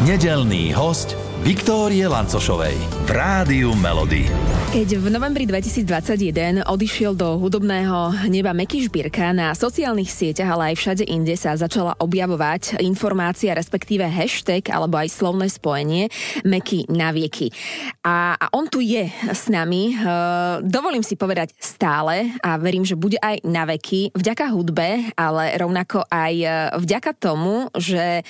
Nedelný host Viktórie Lancošovej v Rádiu Melody. Keď v novembri 2021 odišiel do hudobného neba Meky Žbírka, na sociálnych sieťach, ale aj všade inde sa začala objavovať informácia, respektíve hashtag alebo aj slovné spojenie Meky na vieky. A, a on tu je s nami, uh, dovolím si povedať stále a verím, že bude aj na veky, vďaka hudbe, ale rovnako aj e, vďaka tomu, že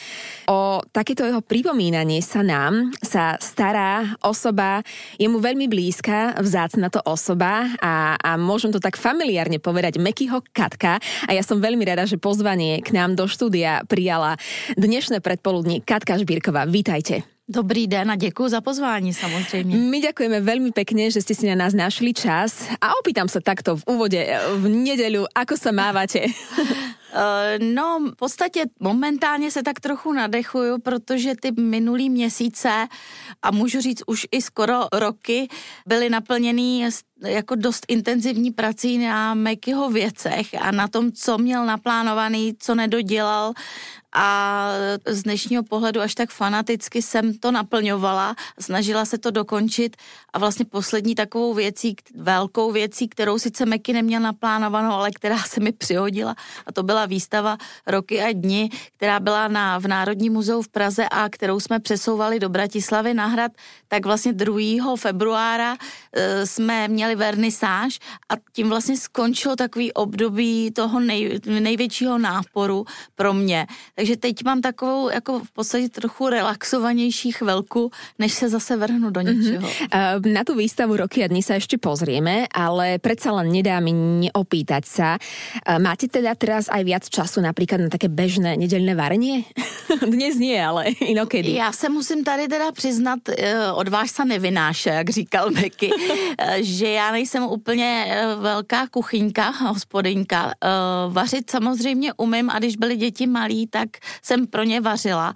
o takéto jeho pripomínanie sa nám sa stará osoba, je mu veľmi blízka, vzácna to osoba a, a môžem to tak familiárne povedať, Mekyho Katka. A ja som veľmi rada, že pozvanie k nám do štúdia prijala dnešné predpoludní Katka Žbírková. Vítajte. Dobrý den a děkuji za pozvání samozřejmě. My ďakujeme veľmi pekne, že ste si na nás našli čas a opýtam sa takto v úvode v nedeľu, ako sa mávate? Eh, no, v podstatě momentálně se tak trochu nadechuju, protože ty minulý měsíce a můžu říct už i skoro roky byly naplněný jako dost intenzivní prací na Mekyho věcech a na tom, co měl naplánovaný, co nedodělal. A z dnešního pohledu až tak fanaticky jsem to naplňovala, snažila se to dokončit. A vlastně poslední takovou věcí, velkou věcí, kterou sice Meky neměl naplánovanou, ale která se mi přihodila. A to byla výstava Roky a dny, která byla na, v Národním muzeu v Praze a kterou jsme přesouvali do Bratislavy na hrad, tak vlastně 2. februára e, jsme měli vernisáž a tím vlastně skončilo takový období toho nej, největšího náporu pro mě. Takže teď mám takovou jako v podstatě trochu relaxovanější chvilku, než se zase vrhnu do mhm. něčeho. Mm-hmm. Na tu výstavu Roky a dny sa ešte pozrieme, ale predsa len nedá mi neopýtať sa. Máte teda teraz aj viac času napríklad na také bežné nedělné varenie? Dnes nie, ale inokedy. Já se musím tady teda přiznat, eh, od vás se nevynáše, jak říkal Beky, že já nejsem úplně eh, velká kuchyňka, hospodyňka. Vařit samozřejmě umím a když byly děti malí, tak jsem pro ně vařila,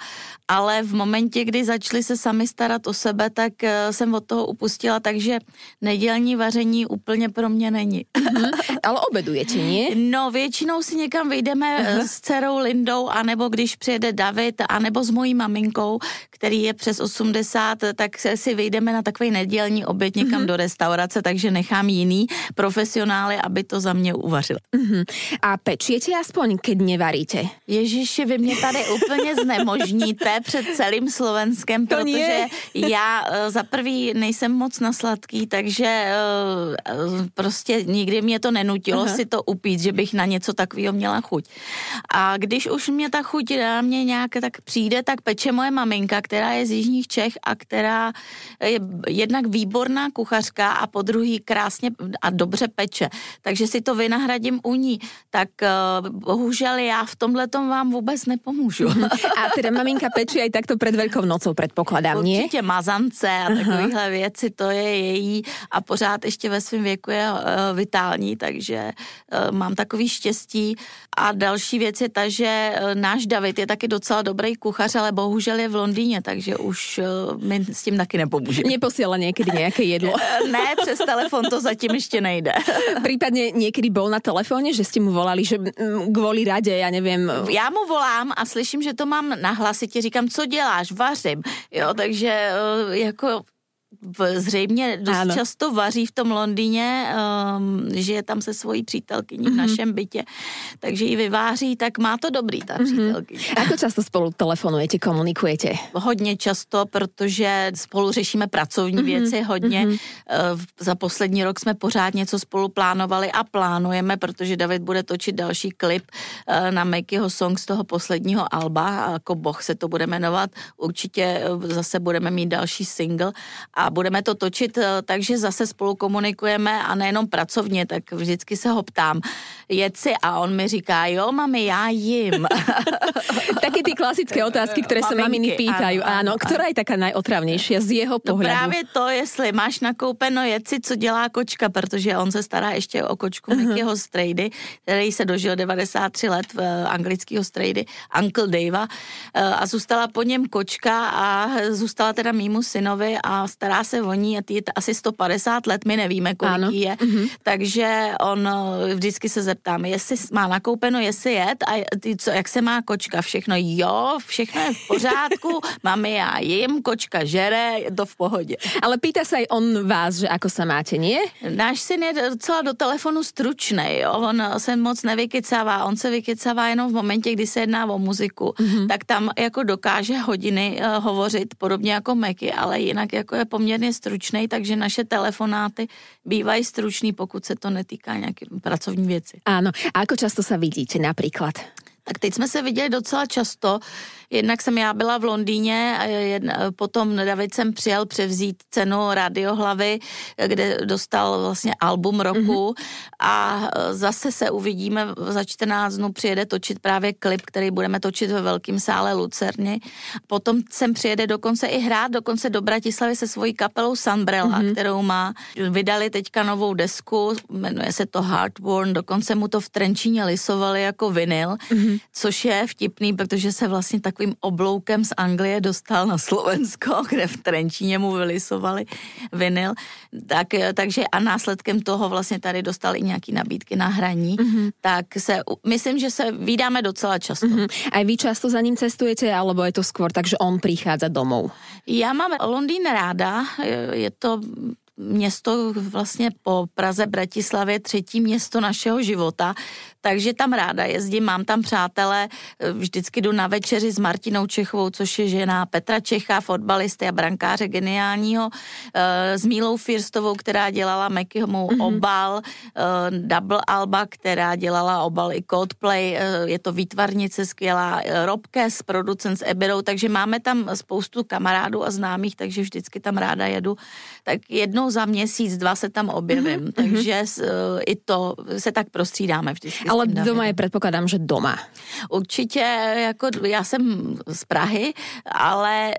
ale v momentě, kdy začali se sami starat o sebe, tak jsem od toho upustila, takže nedělní vaření úplně pro mě není. Mhm. Ale obedujete, nie? No, většinou si někam vyjdeme uh-huh. s dcerou Lindou, anebo když přijede David, anebo s mojí maminkou, který je přes 80, tak si vyjdeme na takový nedělní oběd někam uh-huh. do restaurace, takže nechám jiný profesionály, aby to za mě uvařil. Uh-huh. A pečiete aspoň, keď nevaríte? Ježiši, vy mě tady úplně znemožníte před celým Slovenskem, to protože nie. já eh, za prvý nejsem moc na sladký, takže uh, prostě nikdy mě to nenutilo uh-huh. si to upít, že bych na něco takového měla chuť. A když už mě ta chuť na mě nějak tak přijde, tak peče moje maminka, která je z Jižních Čech a která je jednak výborná kuchařka a po druhý krásně a dobře peče. Takže si to vynahradím u ní. Tak bohužel já v tomhle tom vám vůbec nepomůžu. a teda maminka peče aj takto před Velkou nocou, předpokládám, nie? Určitě mazance a takovéhle věci, to je její a pořád ještě ve svém věku je uh, vitální, takže uh, mám takový štěstí. A další věc je ta, že uh, náš David je taky docela dobrý kuchař, ale bohužel je v Londýně, takže už uh, mi s tím taky nepomůže. Neposílá někdy nějaké jedlo? ne, přes telefon to zatím ještě nejde. Případně někdy byl na telefoně, že jste mu volali, že kvůli radě, já nevím. Já mu volám a slyším, že to mám na hlasitě, říkám, co děláš, vařím, jo, takže jako zřejmě dost ano. často vaří v tom Londýně, um, je tam se svojí přítelkyní mm-hmm. v mhm. našem bytě, takže ji vyváří, tak má to dobrý ta mm-hmm. přítelkyně. Ako často spolu telefonujete, komunikujete? Hodně často, protože spolu řešíme pracovní mm-hmm. věci hodně. Mm-hmm. Uh, za poslední rok jsme pořád něco spolu plánovali a plánujeme, protože David bude točit další klip uh, na Makeho song z toho posledního alba, jako Boh se to bude jmenovat. Určitě uh, zase budeme mít další single a budeme to točit, eh, takže zase spolu komunikujeme a nejenom pracovně, tak vždycky se ho ptám, jet si a on mi říká, jo mami, já jim. Taky ty klasické otázky, které se maminy pýtají, ano, ano, která je taká najotravnější z jeho no pohledu? No právě to, jestli máš nakoupeno jet si, co dělá kočka, protože on se stará ještě o kočku uh-huh. Mickeyho Strady, který se dožil 93 let v eh, anglického Strady, Uncle Davea, eh, a zůstala po něm kočka a zůstala teda mýmu synovi a stará stará se o ní a ty je asi 150 let, my nevíme, kolik ano. je. Mm-hmm. Takže on eh, vždycky se zeptám, jestli má nakoupeno, jestli jet a ty, co, jak se má kočka, všechno jo, všechno je v pořádku, máme já jim, kočka žere, je to v pohodě. Ale pýta se i on vás, že ako se máte, nie? Náš syn je docela do telefonu stručný, jo, on se moc nevykecává, on se vykecává jenom v momentě, kdy se jedná o muziku, mm-hmm. tak tam jako dokáže hodiny uh, hovořit, podobně jako Meky, ale jinak jako je poměrně stručný, takže naše telefonáty bývají stručný, pokud se to netýká nějaké pracovní věci. Ano. A ako často se vidíte například? Tak teď jsme se viděli docela často. Jednak jsem já byla v Londýně, jedna, potom David jsem přijel převzít cenu Radiohlavy, kde dostal vlastně album roku mm-hmm. a zase se uvidíme za 14 dnů přijede točit právě klip, který budeme točit ve velkém sále Lucerny. Potom sem přijede dokonce i hrát, dokonce do Bratislavy se svojí kapelou Sunbrella, mm-hmm. kterou má. Vydali teďka novou desku, jmenuje se to Heartworn, dokonce mu to v Trenčíně lisovali jako vinyl, mm-hmm. Což je vtipný, protože se vlastně takový takovým obloukem z Anglie dostal na Slovensko, kde v Trenčíně mu vylisovali vinyl. Tak, takže a následkem toho vlastně tady dostal i nějaký nabídky na hraní. Mm-hmm. Tak se, myslím, že se vydáme docela často. Mm-hmm. A vy často za ním cestujete, alebo je to skôr takže on přichází domů? Já mám Londýn ráda, je to město vlastně po Praze, Bratislavě, třetí město našeho života, takže tam ráda jezdím, mám tam přátelé, vždycky jdu na večeři s Martinou Čechovou, což je žena Petra Čecha, fotbalisty a brankáře geniálního, eh, s Mílou Firstovou, která dělala Mekyho mm-hmm. obal, eh, Double Alba, která dělala obal i Coldplay, eh, je to výtvarnice skvělá, Rob Kess, producent s Ebirou, takže máme tam spoustu kamarádů a známých, takže vždycky tam ráda jedu. Tak jednou za měsíc, dva se tam objevím, mm-hmm. takže i to se tak prostřídáme vždycky. Ale doma je předpokládám, že doma. Určitě, jako já jsem z Prahy, ale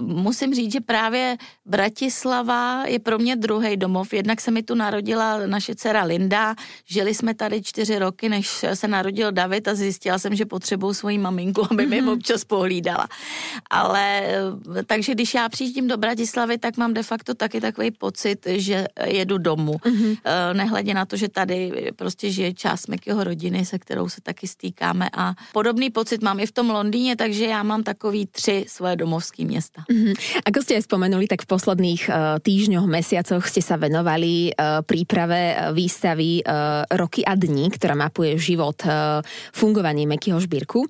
musím říct, že právě Bratislava je pro mě druhý domov. Jednak se mi tu narodila naše dcera Linda, žili jsme tady čtyři roky, než se narodil David a zjistila jsem, že potřebuju svoji maminku, aby mi mm-hmm. občas pohlídala. Ale takže když já přijíždím do Bratislavy, tak mám de facto taky takový pocit, že jedu domů. Mm-hmm. Nehledě na to, že tady prostě žije část Mekyho rodiny, se kterou se taky stýkáme a podobný pocit mám i v tom Londýně, takže já mám takový tři svoje domovské města. Mm-hmm. Ako ste aj spomenuli, tak v posledných uh, týždňoch, mesiacoch ste sa venovali uh, príprave uh, výstavy uh, Roky a dní, ktorá mapuje život, uh, fungovanie Mekyho Žbírku.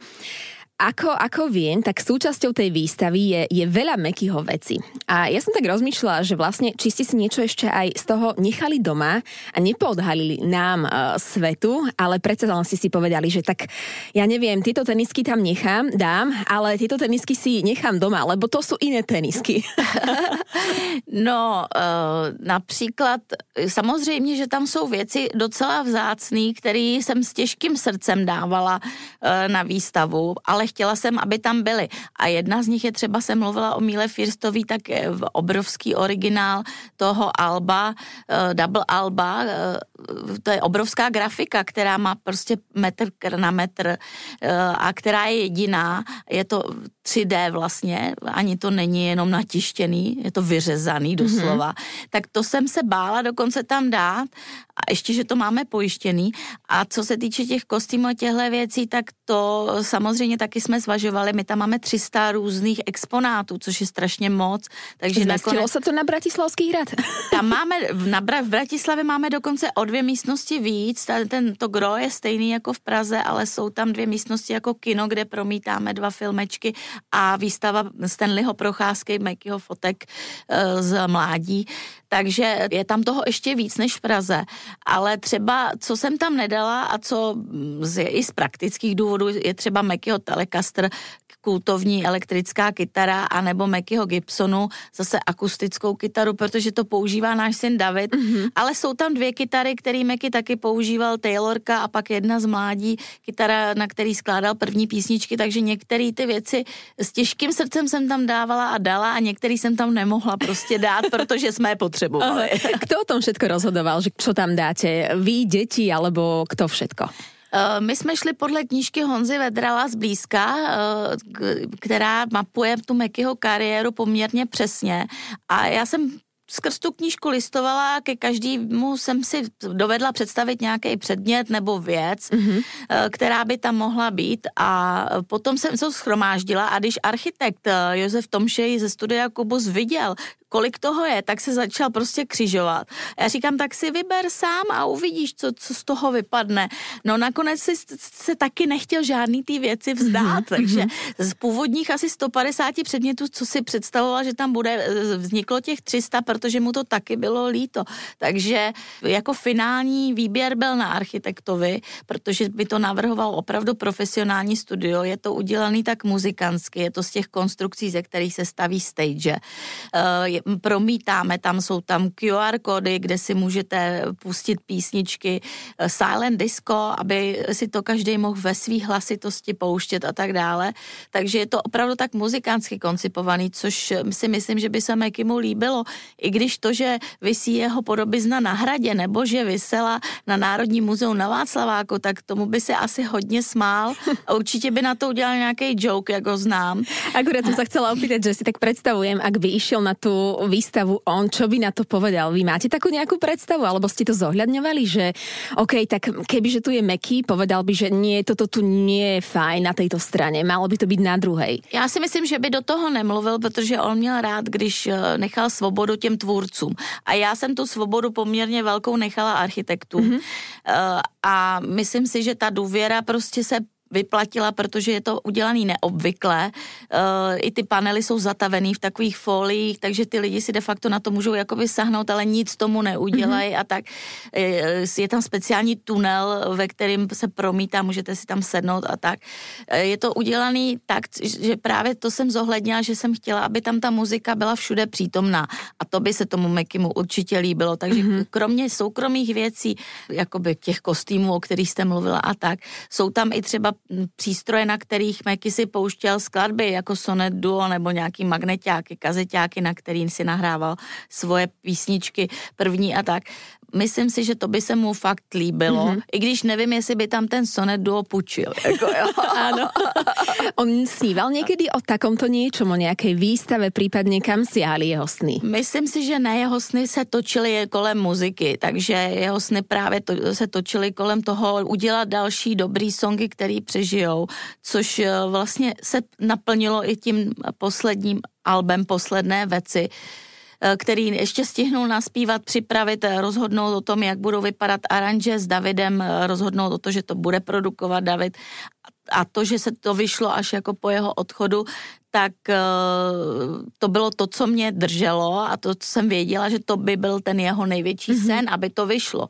Ako, ako viem, tak súčasťou tej výstavy je, je veľa mekýho veci. A ja som tak rozmýšľala, že vlastne, či ste si niečo ešte aj z toho nechali doma a nepodhalili nám uh, svetu, ale predsa len si si povedali, že tak ja neviem, tieto tenisky tam nechám, dám, ale tieto tenisky si nechám doma, lebo to sú iné tenisky. no, uh, například, samozřejmě, že tam jsou věci docela vzácný, které jsem s těžkým srdcem dávala uh, na výstavu, ale chtěla jsem, aby tam byly. A jedna z nich je třeba, jsem mluvila o Míle Firstový, tak obrovský originál toho Alba, uh, Double Alba, uh, to je obrovská grafika, která má prostě metr na metr a která je jediná. Je to 3D vlastně, ani to není jenom natištěný, je to vyřezaný doslova. Mm-hmm. Tak to jsem se bála dokonce tam dát a ještě, že to máme pojištěný. A co se týče těch kostýmů a těchto věcí, tak to samozřejmě taky jsme zvažovali. My tam máme 300 různých exponátů, což je strašně moc. Takže Zmestilo nakonec... se to na Bratislavský hrad? Tam máme, na Bra- v Bratislavě máme dokonce o dvě místnosti víc. Ten, ten, to gro je stejný jako v Praze, ale jsou tam dvě místnosti jako kino, kde promítáme dva filmečky a výstava Stanleyho Procházky, Mekyho fotek uh, z mládí. Takže je tam toho ještě víc než v Praze. Ale třeba, co jsem tam nedala a co z, i z praktických důvodů, je třeba Mekyho Telecaster, kultovní elektrická kytara, anebo Mekyho Gibsonu, zase akustickou kytaru, protože to používá náš syn David. Mm-hmm. Ale jsou tam dvě kytary, které Meky taky používal, Taylorka a pak jedna z mládí, kytara, na který skládal první písničky, takže některé ty věci s těžkým srdcem jsem tam dávala a dala a některý jsem tam nemohla prostě dát, protože jsme je potřebovali. Kdo o tom všetko rozhodoval, že čo tam dáte? Vy, děti, alebo kto všetko? Eh, my jsme šli podle knížky Honzy Vedrala zblízka, eh, která mapuje tu Mekyho kariéru poměrně přesně a já jsem skrz tu knížku listovala, ke každému jsem si dovedla představit nějaký předmět nebo věc, mm-hmm. která by tam mohla být a potom jsem to schromáždila a když architekt Josef Tomšej ze studia Kubus viděl, kolik toho je, tak se začal prostě křižovat. Já říkám, tak si vyber sám a uvidíš, co, co z toho vypadne. No nakonec si se taky nechtěl žádný ty věci vzdát, mm-hmm. takže z původních asi 150 předmětů, co si představoval, že tam bude, vzniklo těch 300, protože mu to taky bylo líto. Takže jako finální výběr byl na architektovi, protože by to navrhoval opravdu profesionální studio. Je to udělaný tak muzikantsky, je to z těch konstrukcí, ze kterých se staví stage. Promítáme, tam jsou tam QR kódy, kde si můžete pustit písničky, eh, silent disco, aby si to každý mohl ve svých hlasitosti pouštět a tak dále. Takže je to opravdu tak muzikánsky koncipovaný, což si myslím, že by se Mekimu líbilo, i když to, že vysí jeho podobizna na hradě, nebo že vysela na Národní muzeu na Václaváku, tak tomu by se asi hodně smál a určitě by na to udělal nějaký joke, jak ho znám. Akurát som sa chcela opýtať, že si tak predstavujem, ak by išiel na výstavu on, čo by na to povedal? Vy máte takú nejakú predstavu, alebo ste to zohľadňovali, že OK, tak kebyže tu je Meky, povedal by, že nie, toto tu nie je fajn na tejto strane, malo by to byť na druhej. Já si myslím, že by do toho nemluvil, protože on měl rád, když eh, nechal svobodu těm tvůrcům. A já jsem tu svobodu poměrně velkou nechala architektům. Mm-hmm. A myslím si, že ta důvěra prostě se vyplatila, protože je to udělaný neobvykle. Uh, I ty panely jsou zatavený v takových foliích, takže ty lidi si de facto na to můžou jakoby sahnout, ale nic tomu neudělají mm-hmm. a tak. Je, je tam speciální tunel, ve kterým se promítá, můžete si tam sednout a tak. Eh, je to udělaný tak, že právě to jsem zohlednila, že jsem chtěla, aby tam ta muzika byla všude přítomná a to by se tomu Mekimu určitě líbilo. Takže mm-hmm. kromě soukromých věcí, jakoby těch kostýmů, o kterých jste mluvila a tak, jsou tam i třeba přístroje, na kterých Meky si pouštěl skladby, jako Sonet Duo nebo nějaký magneťáky, kazeťáky, na kterým si nahrával svoje písničky první a tak myslím si, že to by se mu fakt líbilo, mm-hmm. i když nevím, jestli by tam ten sonet duo pučil. Jako, jo. Áno. On sníval někdy o takomto něčem, o nějaké výstave, případně kam siahli jeho sny? Myslím si, že ne, jeho sny se točily kolem muziky, takže jeho sny právě to, se točily kolem toho udělat další dobrý songy, který přežijou, což eh, vlastně se naplnilo i tím posledním albem Posledné veci, Eh, který ještě stihnul naspívat, připravit, eh, rozhodnout o tom, jak budou vypadat aranže s Davidem, rozhodnout o to, že to bude produkovat David a to, že se to vyšlo až jako po jeho odchodu, tak to bylo to, co mě drželo a to, co jsem věděla, že to by byl ten jeho největší mm-hmm. sen, aby to vyšlo.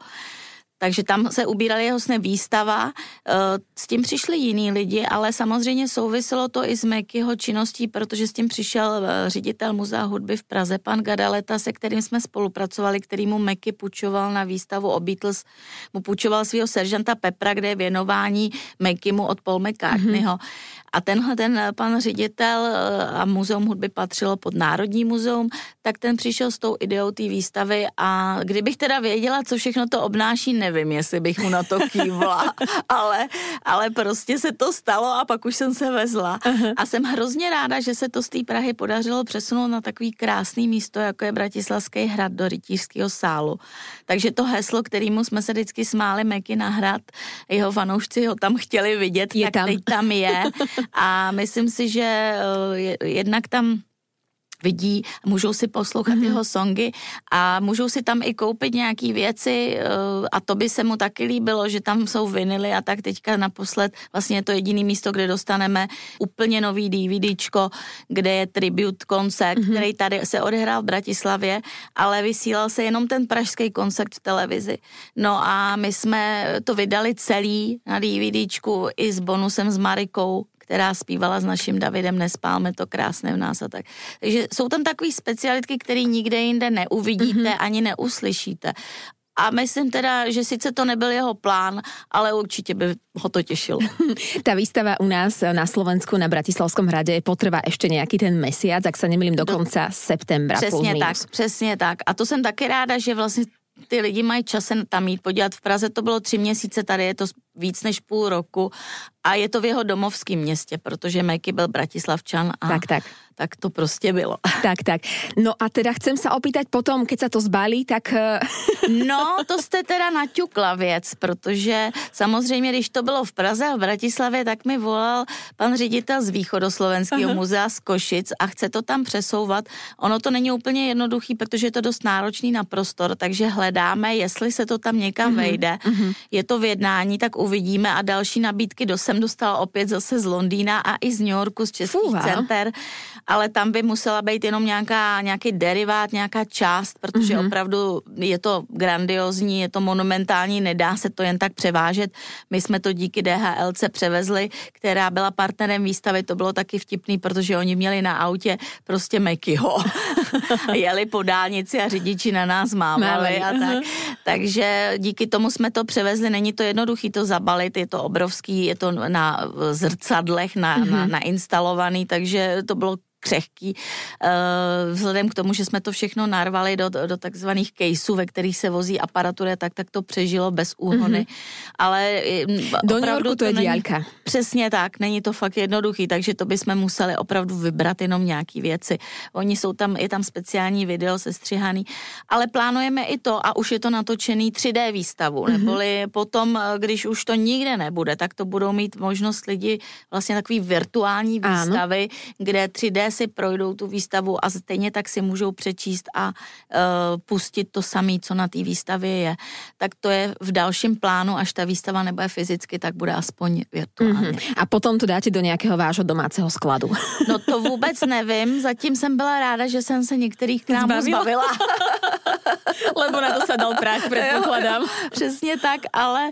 Takže tam se ubírali jeho sny výstava, eh, s tím přišli jiní lidi, ale samozřejmě souviselo to i s Mekyho činností, protože s tím přišel eh, ředitel Muzea hudby v Praze, pan Gadaleta, se kterým jsme spolupracovali, který mu Meky půjčoval na výstavu o Beatles, mu půjčoval svého seržanta Pepra, kde je věnování Mekymu od Paul McCartneyho. Mm-hmm. A tenhle ten pan ředitel eh, a muzeum hudby patřilo pod Národní muzeum, tak ten přišel s tou ideou té výstavy a kdybych teda věděla, co všechno to obnáší, nevím, jestli bych mu na to kývla, ale, ale prostě se to stalo a pak už jsem se vezla. Uh-huh. A jsem hrozně ráda, že se to z té Prahy podařilo přesunout na takový krásný místo, jako je Bratislavský hrad do rytířského sálu. Takže to heslo, kterýmu jsme se vždycky smáli Meky na hrad, jeho fanoušci ho tam chtěli vidět, je tak tam. teď tam je. A myslím si, že eh, jednak tam vidí, můžou si poslouchat mm-hmm. jeho songy a můžou si tam i koupit nějaký věci eh, a to by se mu taky líbilo, že tam jsou vinily a tak teďka naposled vlastně je to jediný místo, kde dostaneme úplně nový DVDčko, kde je tribute koncert, mm-hmm. který tady se odehrál v Bratislavě, ale vysílal se jenom ten pražský koncert v televizi. No a my jsme to vydali celý na DVDčku i s bonusem s Marikou, která zpívala s naším Davidem Nespálme to krásné v nás a tak. Takže jsou tam takové specialitky, které nikde jinde neuvidíte mm-hmm. ani neuslyšíte. A myslím teda, že sice to nebyl jeho plán, ale určitě by ho to těšilo. Ta výstava u nás na Slovensku na Bratislavskom hrade potrvá ještě nějaký ten mesiac, jak se nemýlím, do konce septembra. Přesně tak, přesně tak. A to jsem taky ráda, že vlastně ty lidi mají čas se tam jít podívat. V Praze to bylo tři měsíce, tady je to víc než půl roku a je to v jeho domovském městě, protože Meky byl Bratislavčan a tak, tak. Tak to prostě bylo. Tak, tak. No a teda chcem sa opýtať potom, keď sa to zbalí, tak... Eh, no, to jste teda naťukla věc, protože samozřejmě, když to bylo v Praze a v Bratislavě, tak mi volal pan ředitel z Východoslovenského muzea z Košic a chce to tam přesouvat. Ono to není úplně jednoduchý, protože je to dost náročný na prostor, takže hledáme, jestli se to tam někam mm-hmm. vejde. Mm-hmm. Je to v jednání, tak uvidíme a další nabídky do jsem dostala opět zase z Londýna a i z New Yorku, z českých Fuha. center, ale tam by musela být jenom nějaká, nějaký derivát, nějaká část, protože mm-hmm. opravdu je to grandiozní, je to monumentální, nedá se to jen tak převážet. My jsme to díky DHLC převezli, která byla partnerem výstavy, to bylo taky vtipný, protože oni měli na autě prostě Mekyho. Jeli po dálnici a řidiči na nás mávali a tak. Takže díky tomu jsme to převezli, není to jednoduchý to zabalit, je to obrovský, je to na zrcadlech na, mm-hmm. na, nainstalovaný, takže to bylo křehký. Uh, vzhledem k tomu, že jsme to všechno narvali do, do takzvaných caseů, ve kterých se vozí aparatura, tak, tak to přežilo bez úhony. Mm-hmm. Ale do New Yorku to je není, Přesně tak, není to fakt jednoduchý, takže to bychom museli opravdu vybrat jenom nějaký věci. Oni jsou tam, je tam speciální video sestřihaný, ale plánujeme i to a už je to natočený 3D výstavu, mm-hmm. neboli potom, když už to nikde nebude, tak to budou mít možnost lidi vlastně takový virtuální výstavy, ano. kde 3D si projdou tu výstavu a stejně tak si můžou přečíst a uh, pustit to samé, co na té výstavě je. Tak to je v dalším plánu, až ta výstava nebude fyzicky, tak bude aspoň virtuálně. Mm-hmm. A potom to dáte do nějakého vášho domáceho skladu. No to vůbec nevím, zatím jsem byla ráda, že jsem se některých krámů zbavila. Lebo na to se dal prach, předpokládám. Přesně tak, ale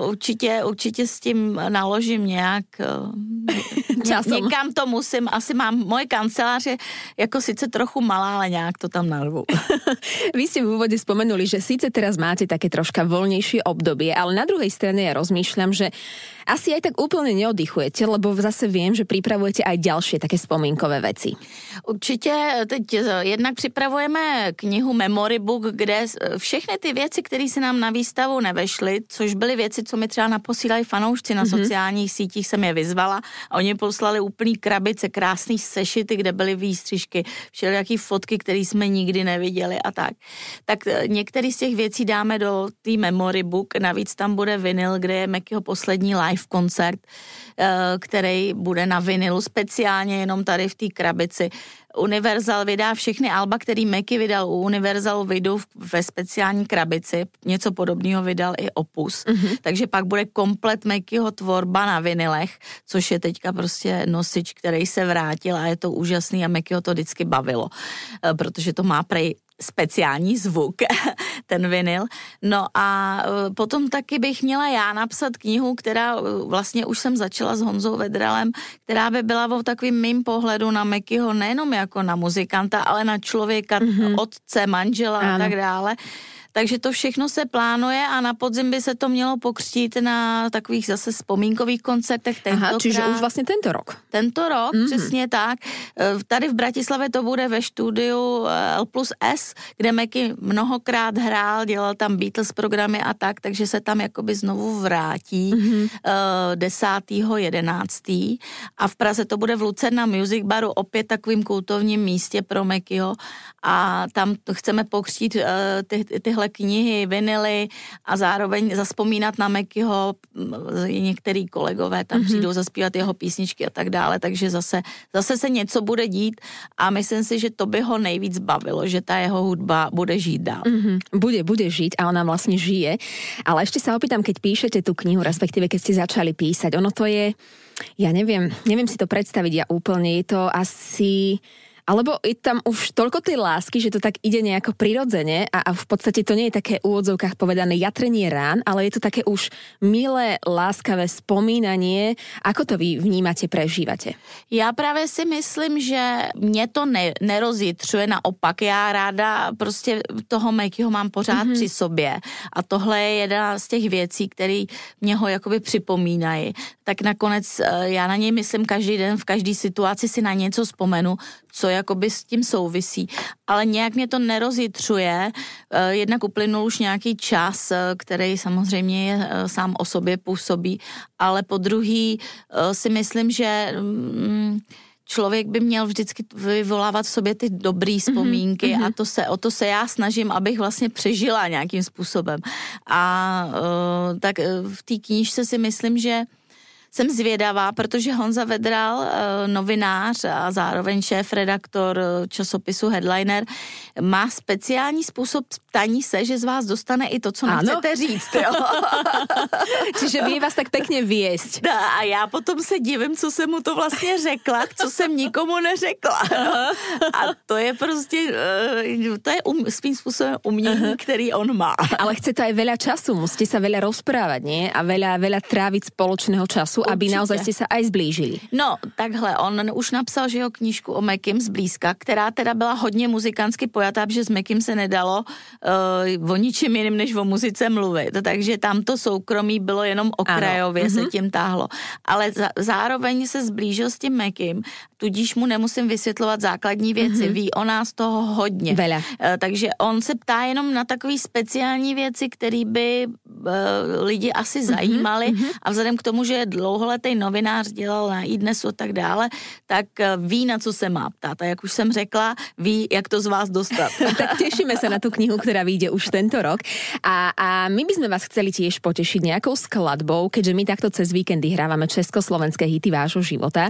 uh, určitě, určitě s tím naložím nějak. Uh, Časom. Někam to musím, asi mám moje kancelář je jako sice trochu malá, ale nějak to tam narvu. Vy ste v úvode spomenuli, že síce teraz máte také troška voľnejšie obdobie, ale na druhej strane ja rozmýšľam, že asi aj tak úplne neoddychujete, lebo zase viem, že pripravujete aj ďalšie také spomínkové veci. Určitě teď jednak připravujeme knihu Memory Book, kde všechny ty věci, které se nám na výstavu nevešly, což byly věci, co mi třeba naposílali fanoušci na mm-hmm. sociálních sítích, jsem je vyzvala oni poslali úplný krabice, krásný sešity, kde byly výstřižky, všelijaký fotky, které jsme nikdy neviděli a tak. Tak e, některé z těch věcí dáme do té Memory Book, navíc tam bude vinyl, kde je Mekyho poslední live koncert, eh, který bude na vinilu speciálně jenom tady v té krabici. Universal vydá všechny alba, který Meky vydal u Universal, vyjdou ve speciální krabici. Něco podobného vydal i Opus. Mm-hmm. Takže pak bude komplet Mekyho tvorba na vinilech, což je teďka prostě nosič, který se vrátil a je to úžasný a Mekyho to vždycky bavilo, eh, protože to má prej speciální zvuk, ten vinyl. No a e, potom taky bych měla já napsat knihu, která e, vlastně už jsem začala s Honzou Vedralem, která by byla o takovým mým pohledu na Mekyho nejenom jako na muzikanta, ale na člověka, mm-hmm. otce, manžela ano. a tak dále. Takže to všechno se plánuje a na podzim by se to mělo pokřtít na takových zase vzpomínkových koncertech. Aha, čiže už vlastně tento rok. Tento rok, mm-hmm. přesně tak. E, tady v Bratislavě to bude ve studiu e, L plus S, kde Meky mnohokrát hrál, dělal tam Beatles programy a tak, takže se tam jakoby znovu vrátí mm-hmm. 10. 11. A v Praze to bude v Lucerna Music Baru, opět takovým kultovním místě pro Mekyho a tam chceme pokřtít e, ty, tyhle tyhle knihy, vinily a zároveň zaspomínat na Mekyho, některý kolegové tam mm-hmm. přijdou zaspívat jeho písničky a tak dále, takže zase, zase se něco bude dít a myslím si, že to by ho nejvíc bavilo, že ta jeho hudba bude žít dál. Mm-hmm. Bude, bude žiť a ona vlastně žije. Ale ještě se opýtam, keď píšete tu knihu, respektíve keď ste začali písať, ono to je, ja neviem, neviem si to predstaviť ja úplne, je to asi alebo je tam už toľko tej lásky, že to tak ide nejako prirodzene a, a v podstate to nie je také v úvodzovkách povedané jatrenie rán, ale je to také už milé, láskavé spomínanie. Ako to vy vnímate, prežívate? Já právě si myslím, že mě to ne, nerozjitřuje, naopak. Já ráda prostě toho Mikeyho mám pořád mm-hmm. při sobě a tohle je jedna z těch věcí, které mě ho jakoby připomínají. Tak nakonec eh, já na něj myslím každý den, v každé situaci si na něco vzpomenu, co jakoby s tím souvisí. Ale nějak mě to nerozjitřuje. Eh, jednak uplynul už nějaký čas, eh, který samozřejmě je, eh, sám o sobě působí, ale po druhý si myslím, že mm, člověk by měl vždycky vyvolávat v sobě ty dobré vzpomínky mm-hmm. a to se, o to se já snažím, abych vlastně přežila nějakým způsobem. A uh, tak v té knížce si myslím, že jsem zvědavá, protože Honza Vedral, eh, novinář a zároveň šéf-redaktor eh, časopisu Headliner, má speciální způsob ptaní se, že z vás dostane i to, co ano. nechcete říct. Jo? Čiže vy vás tak pěkně. No, a já potom se divím, co jsem mu to vlastně řekla, co jsem nikomu neřekla. A to je prostě, eh, to je um, svým způsobem umění, uh-huh. který on má. Ale chce to aj veľa času, musíte sa veľa rozprávať, nie? A veľa, veľa tráviť spoločného času Určitě. aby naozaj ste sa aj zblížili. No, takhle, on už napsal, že jeho knížku o Mekim zblízka, která teda byla hodně muzikantsky pojatá, protože s Mekim se nedalo uh, o ničem jiným, než o muzice mluvit. Takže tam to soukromí bylo jenom okrajově, ano. se mm-hmm. tím táhlo. Ale za, zároveň se zblížil s tím Mekim, tudíž mu nemusím vysvětlovat základní věci. Mm-hmm. Ví o nás toho hodně. Vele. Uh, takže on se ptá jenom na takové speciální věci, které by uh, lidi asi mhm, zajímaly mm-hmm. a vzhledem k tomu, že je dlouholetý novinář, dělal na iDnesu a tak dále, tak eh, ví, na co se má ptát. A jak už jsem řekla, ví, jak to z vás dostat. tak těšíme se na tu knihu, která vyjde už tento rok. A, a my bychom vás chceli tiež potešiť nejakou skladbou, keďže my takto cez víkendy hrávame československé hity vášho života.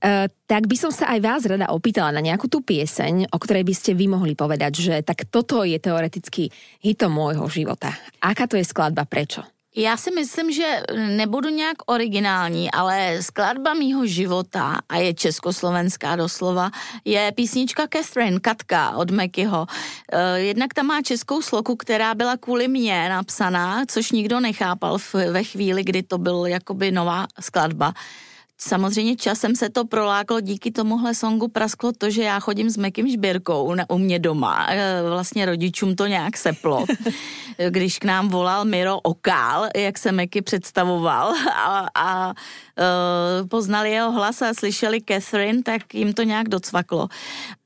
Uh, tak by som sa aj vás rada opýtala na nejakú tú pieseň, o ktorej by ste vy mohli povedať, že tak toto je teoreticky hitom môjho života. Aká to je skladba, prečo? Já si myslím, že nebudu nějak originální, ale skladba mýho života, a je československá doslova, je písnička Catherine, Katka od Mekyho. Eh, jednak tam má českou sloku, která byla kvůli mně napsaná, což nikdo nechápal ve chvíli, kdy to byl jakoby nová skladba. Samozřejmě časem se to proláklo, díky tomuhle songu prasklo to, že já chodím s Mekým Žběrkou u mě doma. Eh, vlastně rodičům to nějak seplo. Když k nám volal Miro Okál, jak se Meky představoval a, a uh, poznali jeho hlas a slyšeli Catherine, tak jim to nějak docvaklo.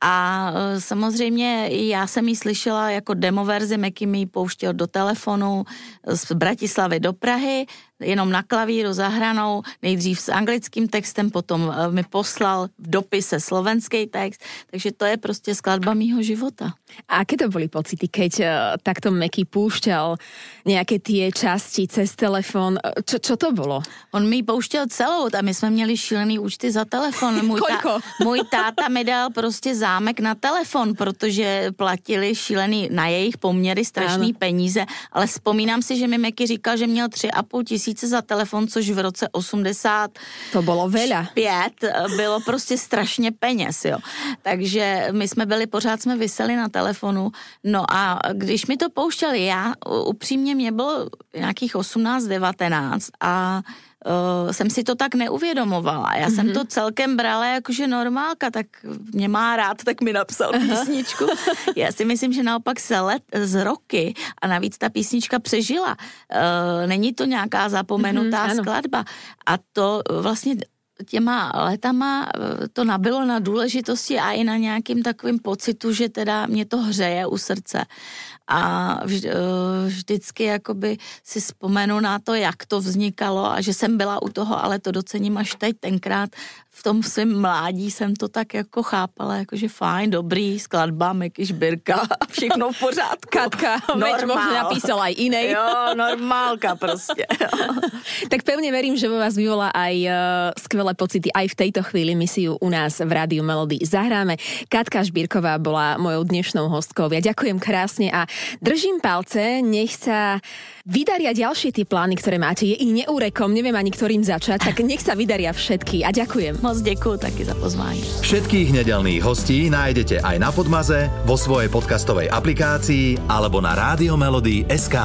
A uh, samozřejmě já jsem ji slyšela jako demoverzi, Meky mi ji pouštěl do telefonu z Bratislavy do Prahy, jenom na klavíru zahranou, nejdřív s anglickým textem, potom eh, mi poslal v dopise slovenský text, takže to je prostě skladba mýho života. A aké to boli pocity, keď takto Meky púšťal nejaké tie časti cez telefon? Čo, čo to bolo? On mi pouštěl celou a my jsme měli šílený účty za telefon. Můj, tá, můj táta mi dal prostě zámek na telefon, protože platili šílený na jejich poměry strašný ano. peníze, ale vzpomínám si, že mi Meky říkal, že měl tři a půl tisíce za telefon, což v roce 80 to bylo veľa. Pět bylo prostě strašně peněz, jo. Takže my jsme byli, pořád jsme vyseli na telefonu, no a když mi to pouštěli, já upřímně mě bylo nějakých 18, 19 a uh, jsem si to tak neuvědomovala. Já mm-hmm. jsem mhm. to celkem brala jakože normálka, tak mě má rád, tak mi napsal písničku. Já si myslím, že naopak se let z roky a navíc ta písnička přežila. Uh, není to nějaká zapomenutá mm-hmm, skladba. A to vlastně těma letama eh, to nabilo na důležitosti a i na nějakým takovým pocitu, že teda mě to hřeje u srdce. A vždy, eh, vždycky jakoby si vzpomenu na to, jak to vznikalo a že jsem byla u toho, ale to docením až teď tenkrát v tom svém mládí jsem to tak jako chápala, jakože fajn, dobrý, skladba, Meky Šbirka, všechno v pořádku. Katka, Normál. možná napísala i jiný. Jo, normálka prostě. tak pevně verím, že vo vás vyvolá aj uh, skvelé pocity aj v tejto chvíli. My si ju u nás v Rádiu Melody zahráme. Katka Šbírková bola mojou dnešnou hostkou. Ja ďakujem krásne a držím palce, nech sa vydaria ďalšie tie plány, ktoré máte. Je ich neúrekom, neviem ani ktorým začať, tak nech sa vydaria všetky a ďakujem. Moc ďakujem taky za pozvání. Všetkých nedelných hostí nájdete aj na Podmaze, vo svojej podcastovej aplikácii alebo na SK.